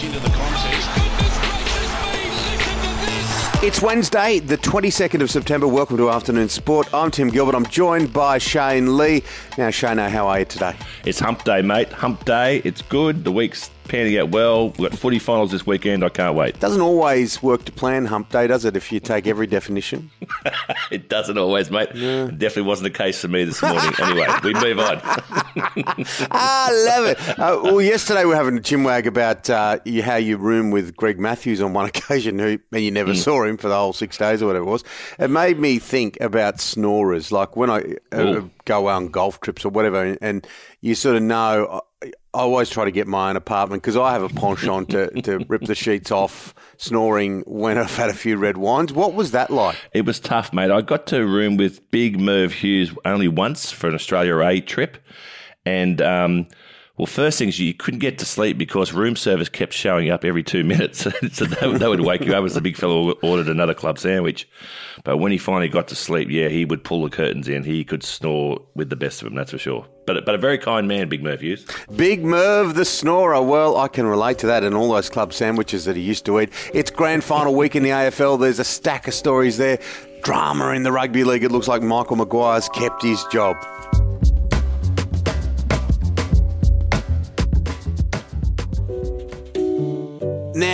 gets into the contest. It's Wednesday, the 22nd of September. Welcome to Afternoon Sport. I'm Tim Gilbert. I'm joined by Shane Lee. Now, Shane, how are you today? It's hump day, mate. Hump day. It's good. The week's panning out well. We've got footy finals this weekend. I can't wait. Doesn't always work to plan hump day, does it, if you take every definition? it doesn't always, mate. It definitely wasn't the case for me this morning. anyway, we move on. I love it. Uh, well, yesterday we were having a chinwag about uh, you, how you room with Greg Matthews on one occasion, who, and you never saw him for the whole six days or whatever it was. It made me think about snorers. Like when I uh, go on golf trips or whatever, and, and you sort of know. I always try to get my own apartment because I have a penchant to, to rip the sheets off snoring when I've had a few red wines. What was that like? It was tough, mate. I got to room with Big Merv Hughes only once for an Australia A trip. And, um, well, first things you couldn't get to sleep because room service kept showing up every two minutes. so they, would- would wake you up as the big fellow ordered another club sandwich. But when he finally got to sleep, yeah, he would pull the curtains in. He could snore with the best of them, that's for sure. But, but a very kind man, Big Merv Hughes. Big Merv the Snorer. Well, I can relate to that and all those club sandwiches that he used to eat. It's grand final week in the AFL. There's a stack of stories there. Drama in the rugby league. It looks like Michael Maguire's kept his job.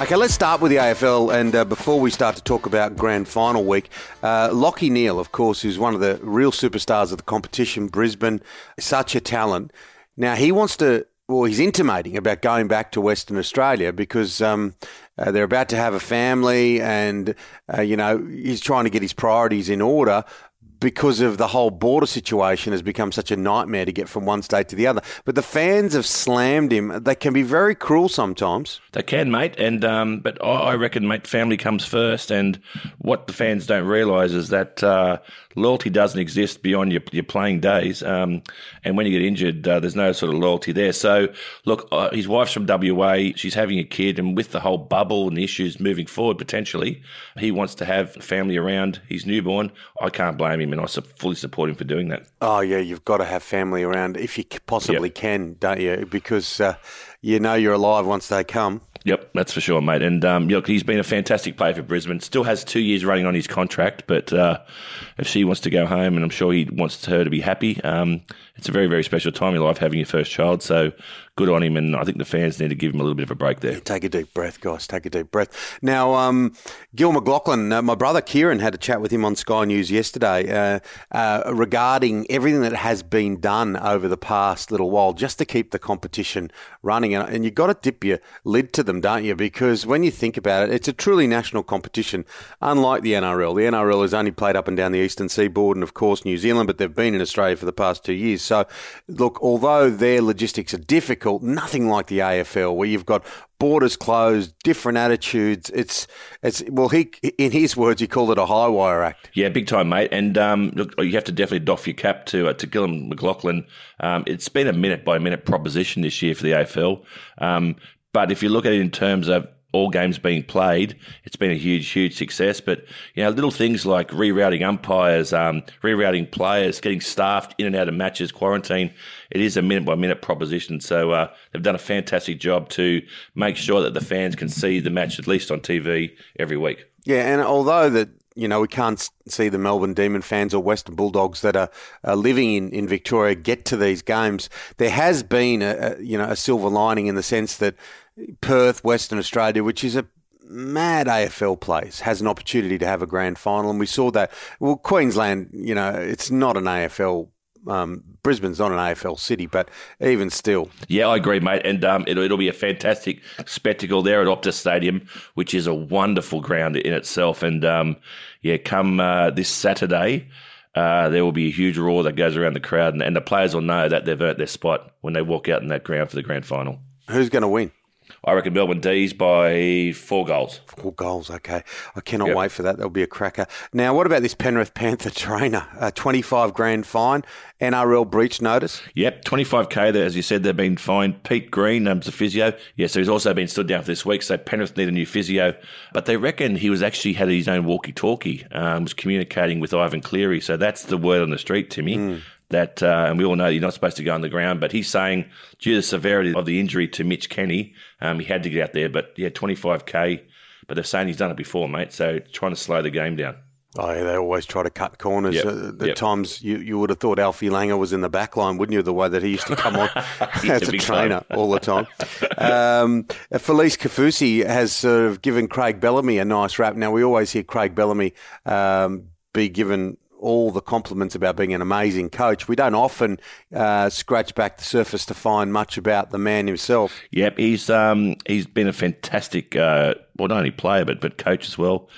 Okay, let's start with the AFL. And uh, before we start to talk about grand final week, uh, Lachie Neale, of course, who's one of the real superstars of the competition, Brisbane, such a talent. Now, he wants to, well, he's intimating about going back to Western Australia because um, uh, they're about to have a family and, uh, you know, he's trying to get his priorities in order because of the whole border situation has become such a nightmare to get from one state to the other. But the fans have slammed him. They can be very cruel sometimes. They can, mate, and um, but I reckon, mate, family comes first. And what the fans don't realise is that uh, loyalty doesn't exist beyond your, your playing days. Um, and when you get injured, uh, there's no sort of loyalty there. So, look, uh, his wife's from WA. She's having a kid, and with the whole bubble and the issues moving forward, potentially, he wants to have family around his newborn. I can't blame him, and I fully support him for doing that. Oh yeah, you've got to have family around if you possibly can, don't you? Because uh, you know you're alive once they come. Yep, that's for sure, mate. And um, look, he's been a fantastic player for Brisbane. Still has two years running on his contract, but uh, if she wants to go home, and I'm sure he wants her to be happy, um, it's a very, very special time in life having your first child. So good on him, and I think the fans need to give him a little bit of a break there. Take a deep breath, guys. Take a deep breath. Now, um, Gil McLachlan, uh, my brother Kieran had a chat with him on Sky News yesterday uh, uh, regarding everything that has been done over the past little while just to keep the competition running. And, and you've got to dip your lid to them, don't you? Because when you think about it, it's a truly national competition, unlike the NRL. The NRL has only played up and down the eastern seaboard and, of course, New Zealand, but they've been in Australia for the past two years. So, look, although their logistics are difficult, nothing like the AFL, where you've got borders closed, different attitudes. It's it's well, he in his words, he called it a high wire act. Yeah, big time, mate. And um, look, you have to definitely doff your cap to uh, to Gillon McLachlan. Um, it's been a minute by minute proposition this year for the AFL. Um, but if you look at it in terms of all games being played, it's been a huge, huge success. But you know, little things like rerouting umpires, um, rerouting players, getting staffed in and out of matches, quarantine. It is a minute by minute proposition. So uh, they've done a fantastic job to make sure that the fans can see the match at least on TV every week. Yeah, and although that you know we can't see the Melbourne Demon fans or Western Bulldogs that are, are living in, in Victoria get to these games, there has been a, a you know a silver lining in the sense that Perth, Western Australia, which is a mad AFL place, has an opportunity to have a grand final, and we saw that. Well, Queensland, you know, it's not an AFL Um, Brisbane's not an AFL city, but even still. Yeah, I agree, mate. And um, it'll, it'll be a fantastic spectacle there at Optus Stadium, which is a wonderful ground in itself. And um, yeah, come uh, this Saturday, uh, there will be a huge roar that goes around the crowd, and, and the players will know that they've earned their spot when they walk out in that ground for the grand final. Who's going to win? I reckon Melbourne D's by four goals. Four goals, okay. I cannot yep. wait for that. That'll be a cracker. Now, what about this Penrith Panther trainer? A 25 grand fine, NRL breach notice? Yep, 25k, there. as you said, they've been fined. Pete Green, um, the physio. Yeah, so he's also been stood down for this week, so Penrith need a new physio. But they reckon he was actually had his own walkie talkie, um, was communicating with Ivan Cleary. So that's the word on the street, Timmy. Mm that, uh, and we all know you're not supposed to go on the ground, but he's saying due to the severity of the injury to Mitch Kenny, um, he had to get out there. But yeah, 25k. But they're saying he's done it before, mate. So trying to slow the game down. Oh, yeah, they always try to cut corners. Yep. Uh, at yep. times, you, you would have thought Alfie Langer was in the back line, wouldn't you? The way that he used to come on as a, trainer all the time. um, Felise Kaufusi has sort of given Craig Bellamy a nice rap. Now, we always hear Craig Bellamy um, be given all the compliments about being an amazing coach. We don't often uh, scratch back the surface to find much about the man himself. Yep, he's um, he's been a fantastic, uh, well, not only player but but coach as well.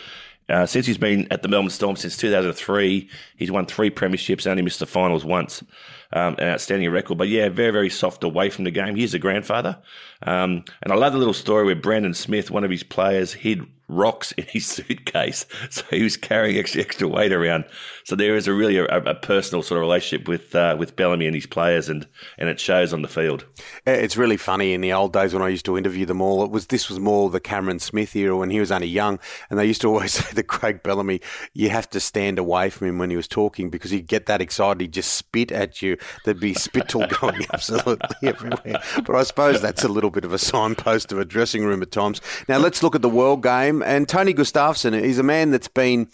Uh, since he's been at the Melbourne Storm since 2003, he's won three premierships, only missed the finals once. Um, an outstanding record. But yeah, very, very soft away from the game. He's a grandfather. Um, and I love the little story where Brandon Smith, one of his players, hid rocks in his suitcase. So he was carrying extra, extra weight around. So there is a really a, a personal sort of relationship with uh, with Bellamy and his players, and, and it shows on the field. It's really funny. In the old days when I used to interview them all, it was this was more the Cameron Smith era when he was only young, and they used to always say that Craig Bellamy, you have to stand away from him when he was talking because he'd get that excited, he'd just spit at There'd be spittle going absolutely everywhere. But I suppose that's a little bit of a signpost of a dressing room at times. Now let's look at the world game and Tony Gustavsson He's a man that's been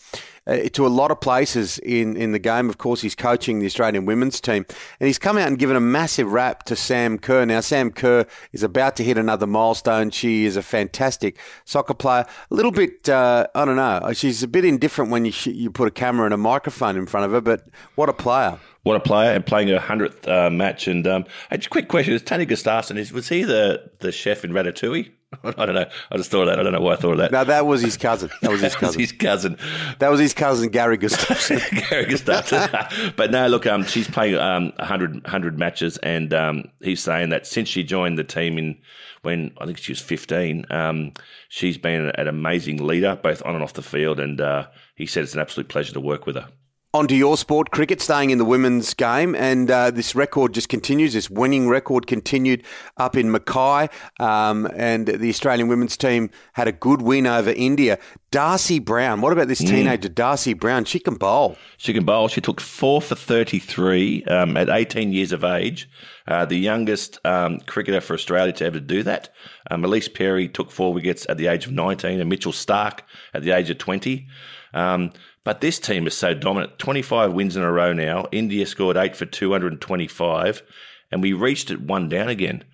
uh, to a lot of places in, in the game. Of course, he's coaching the Australian women's team, and he's come out and given a massive rap to Sam Kerr. Now, Sam Kerr is about to hit another milestone. She is a fantastic soccer player. A little bit, uh, I don't know, she's a bit indifferent when you you put a camera and a microphone in front of her, but what a player! What a player and playing a hundredth uh, match. And um, a quick question: Is Tony Gustavsson is was he the the chef in Ratatouille? I don't know. I just thought of that. I don't know why I thought of that. No, that was his cousin. That was his cousin. his cousin. That was his cousin, Gary Gustavsson. Gary Gustavsson. but no, look, um, she's playing um, 100, 100 matches, and um, he's saying that since she joined the team in when I think she was 15, um, she's been an amazing leader, both on and off the field, and uh, he said it's an absolute pleasure to work with her. Onto your sport, cricket, staying in the women's game, and uh, this record just continues. This winning record continued up in Mackay, um, and the Australian women's team had a good win over India. Darcie Brown, what about this mm. teenager, Darcie Brown? She can bowl. She can bowl. She took four for 33 um, at 18 years of age. Uh, the youngest um, cricketer for Australia to ever do that. Um, Ellyse Perry took four wickets at the age of 19, and Mitchell Starc at the age of 20. Um, but this team is so dominant. 25 wins in a row now. India scored eight for 225, and we reached it one down again.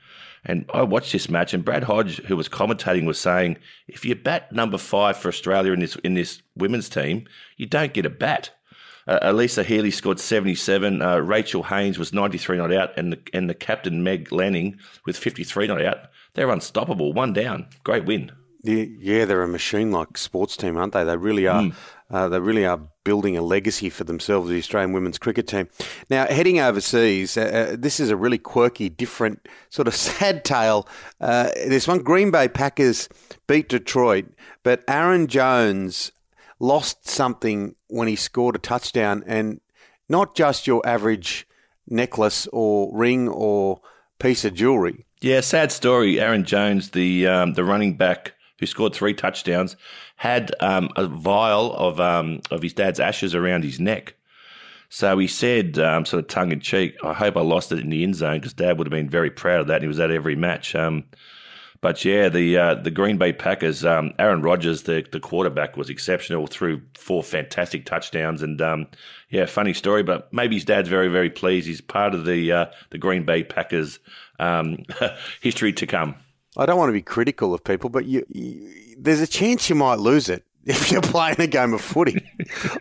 And I watched this match, and Brad Hodge, who was commentating, was saying, if you bat number five for Australia in this in this women's team, you don't get a bat. Uh, Alyssa Healy scored 77. Uh, Rachel Haynes was 93 not out, and the, and the captain Meg Lanning with 53 not out. They're unstoppable. One down. Great win. Yeah, they're a machine-like sports team, aren't they? They really are. Mm. Uh, they really are building a legacy for themselves, the Australian women's cricket team. Now, heading overseas, uh, uh this is a really quirky, different, sort of sad tale. Uh, this one Green Bay Packers beat Detroit, but Aaron Jones lost something when he scored a touchdown, and not just your average necklace or ring or piece of jewelry. Yeah, sad story. Aaron Jones, the um, the running back who scored three touchdowns, had um, a vial of um, of his dad's ashes around his neck. So he said, um, sort of tongue in cheek, "I hope I lost it in the end zone because Dad would have been very proud of that. And he was at every match." Um, but yeah, the uh, the Green Bay Packers, um, Aaron Rodgers, the the quarterback, was exceptional. Threw four fantastic touchdowns, and um, yeah, funny story. But maybe his dad's very very pleased. He's part of the uh, the Green Bay Packers history to come. I don't want to be critical of people, but you, you, there's a chance you might lose it. If you're playing a game of footy.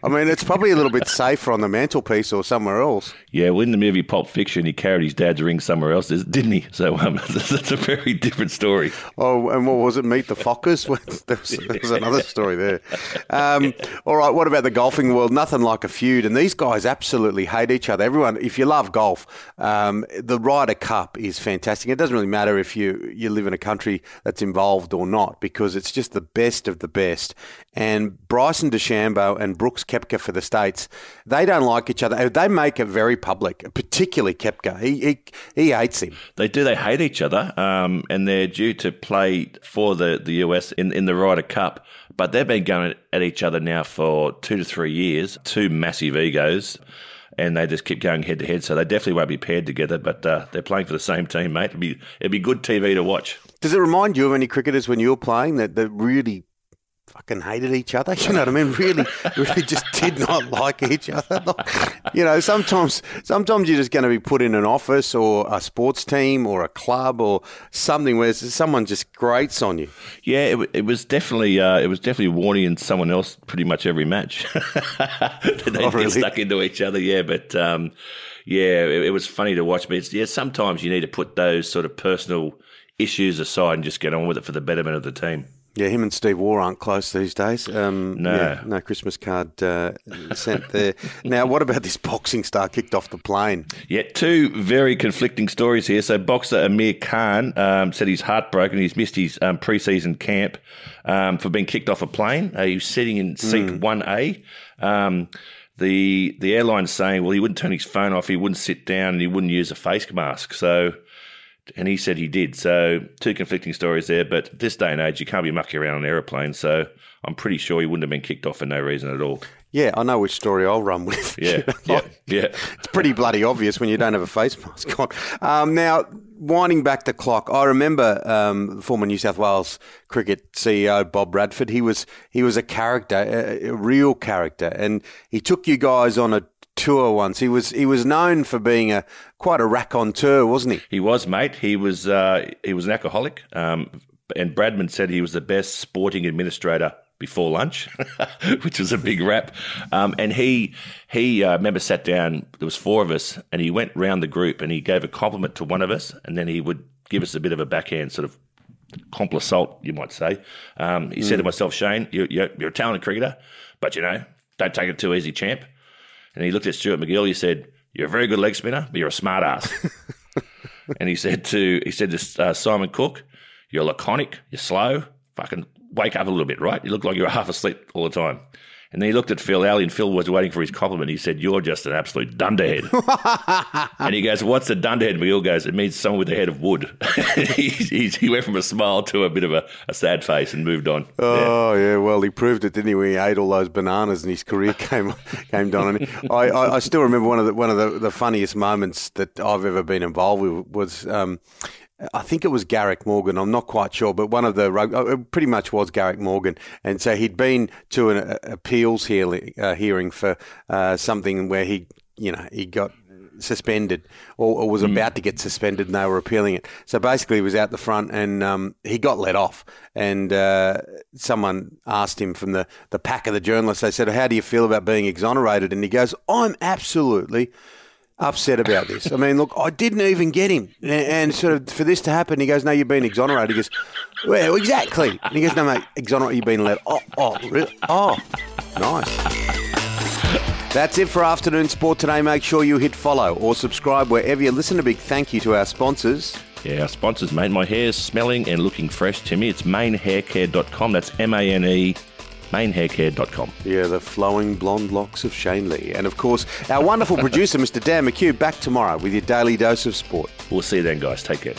I mean, it's probably a little bit safer on the mantelpiece or somewhere else. Yeah, well, in the movie Pulp Fiction, he carried his dad's ring somewhere else, didn't he? So um, that's a very different story. Oh, and what was it? Meet the Fockers? there, was, there another story there. Um, all right, what about the golfing world? Nothing like a feud, and these guys absolutely hate each other. Everyone, if you love golf, um, the Ryder Cup is fantastic. It doesn't really matter if you you live in a country that's involved or not, because it's just the best of the best and Bryson DeChambeau and Brooks Koepka for the States, they don't like each other. They make it very public, particularly Koepka. He, he, he hates him. They do. They hate each other, um, and they're due to play for the, the US in, in the Ryder Cup. But they've been going at each other now for two to three years, two massive egos and they just keep going head to head. So they definitely won't be paired together, but uh, they're playing for the same team, mate. It'd be it'd be good TV to watch. Does it remind you of any cricketers when you were playing that, that really fucking hated each other. You know what I mean? Really, really just did not like each other. you know, sometimes, sometimes you're just going to be put in an office or a sports team or a club or something where someone just grates on you. Yeah, it, it was definitely, uh, it was definitely Warney and someone else pretty much every match. they oh, really? get stuck into each other. Yeah, but. Um, yeah, it, it, was funny to watch, but yeah, sometimes you need to put those sort of personal issues aside and just get on with it for the betterment of the team. Yeah, him and Steve Waugh aren't close these days. Um, no, yeah, no Christmas card uh, sent there. now, what about this boxing star kicked off the plane? Yeah, two very conflicting stories here. So, boxer Amir Khan um, said he's heartbroken. He's missed his um, pre-season camp um, for being kicked off a plane. Uh, he was sitting in seat hmm. one mm. A. Um, the the airline's saying, well, he wouldn't turn his phone off, he wouldn't sit down, and he wouldn't use a face mask. So and he said he did. So two conflicting stories there. But this day and age, you can't be mucking around on an aeroplane. So I'm pretty sure he wouldn't have been kicked off for no reason at all. Yeah, I know which story I'll run with. Yeah, yeah, yeah. It's pretty bloody obvious when you don't have a face mask on. Um, now, winding back the clock, I remember um, former New South Wales cricket CEO Bob Radford. He was he was a character, a, a real character, and he took you guys on a tour once. He was he was known for being a quite a raconteur, wasn't he? He was, mate. He was uh, he was an alcoholic, um, and Bradman said he was the best sporting administrator before lunch, which was a big rap. Um, and he he uh, remember sat down. There was four of us, and he went round the group and he gave a compliment to one of us, and then he would give us a bit of a backhand sort of compliment, you might say. Um, he mm. said to hmm. myself, Shane, you're, you're, you're a talented cricketer, but you know, don't take it too easy, champ. And he looked at Stuart MacGill. He said, "You're a very good leg spinner, but you're a smart ass." and he said to he said to uh, Simon Cook, "You're laconic. You're slow. Fucking wake up a little bit, right? You look like you're half asleep all the time." And then he looked at Phil Alley, and Phil was waiting for his compliment. He said, You're just an absolute dunderhead. and he goes, What's a dunderhead? Bill goes, It means someone with a head of wood. he, he, he, went from a smile to a bit of a, a sad face and moved on. Oh, yeah. yeah. Well, he proved it, didn't he, when he ate all those bananas and his career came came down. And I, I, I, still remember one of the, one of the, the funniest moments that I've ever been involved with was. Um, I think it was Garrick Morgan. I'm not quite sure, but one of the uh, it pretty much was Garrick Morgan, and so he'd been to an uh, appeals hearing, uh, hearing for uh, something where he, you know, he got suspended or, or was mm. about to get suspended, and they were appealing it. So basically, he was out the front, and um, he got let off. And uh, someone asked him from the the pack of the journalists. They said, "How do you feel about being exonerated?" And he goes, "I'm absolutely." Upset about this. I mean, look, I didn't even get him. And, sort of for this to happen, he goes, No, you've been exonerated. He goes, Well, exactly. And he goes, No, mate, exonerated, you've been let. Oh, oh, really? Oh, nice. That's it for afternoon sport today. Make sure you hit follow or subscribe wherever you listen. A big thank you to our sponsors. Yeah, our sponsors, mate. My hair's smelling and looking fresh me. It's manehaircare.com. That's M A N E manehaircare.com. Yeah, the flowing blonde locks of Shane Lee. And of course, our wonderful producer, Mr. Dan McHugh, back tomorrow with your daily dose of sport. We'll see you then, guys. Take care.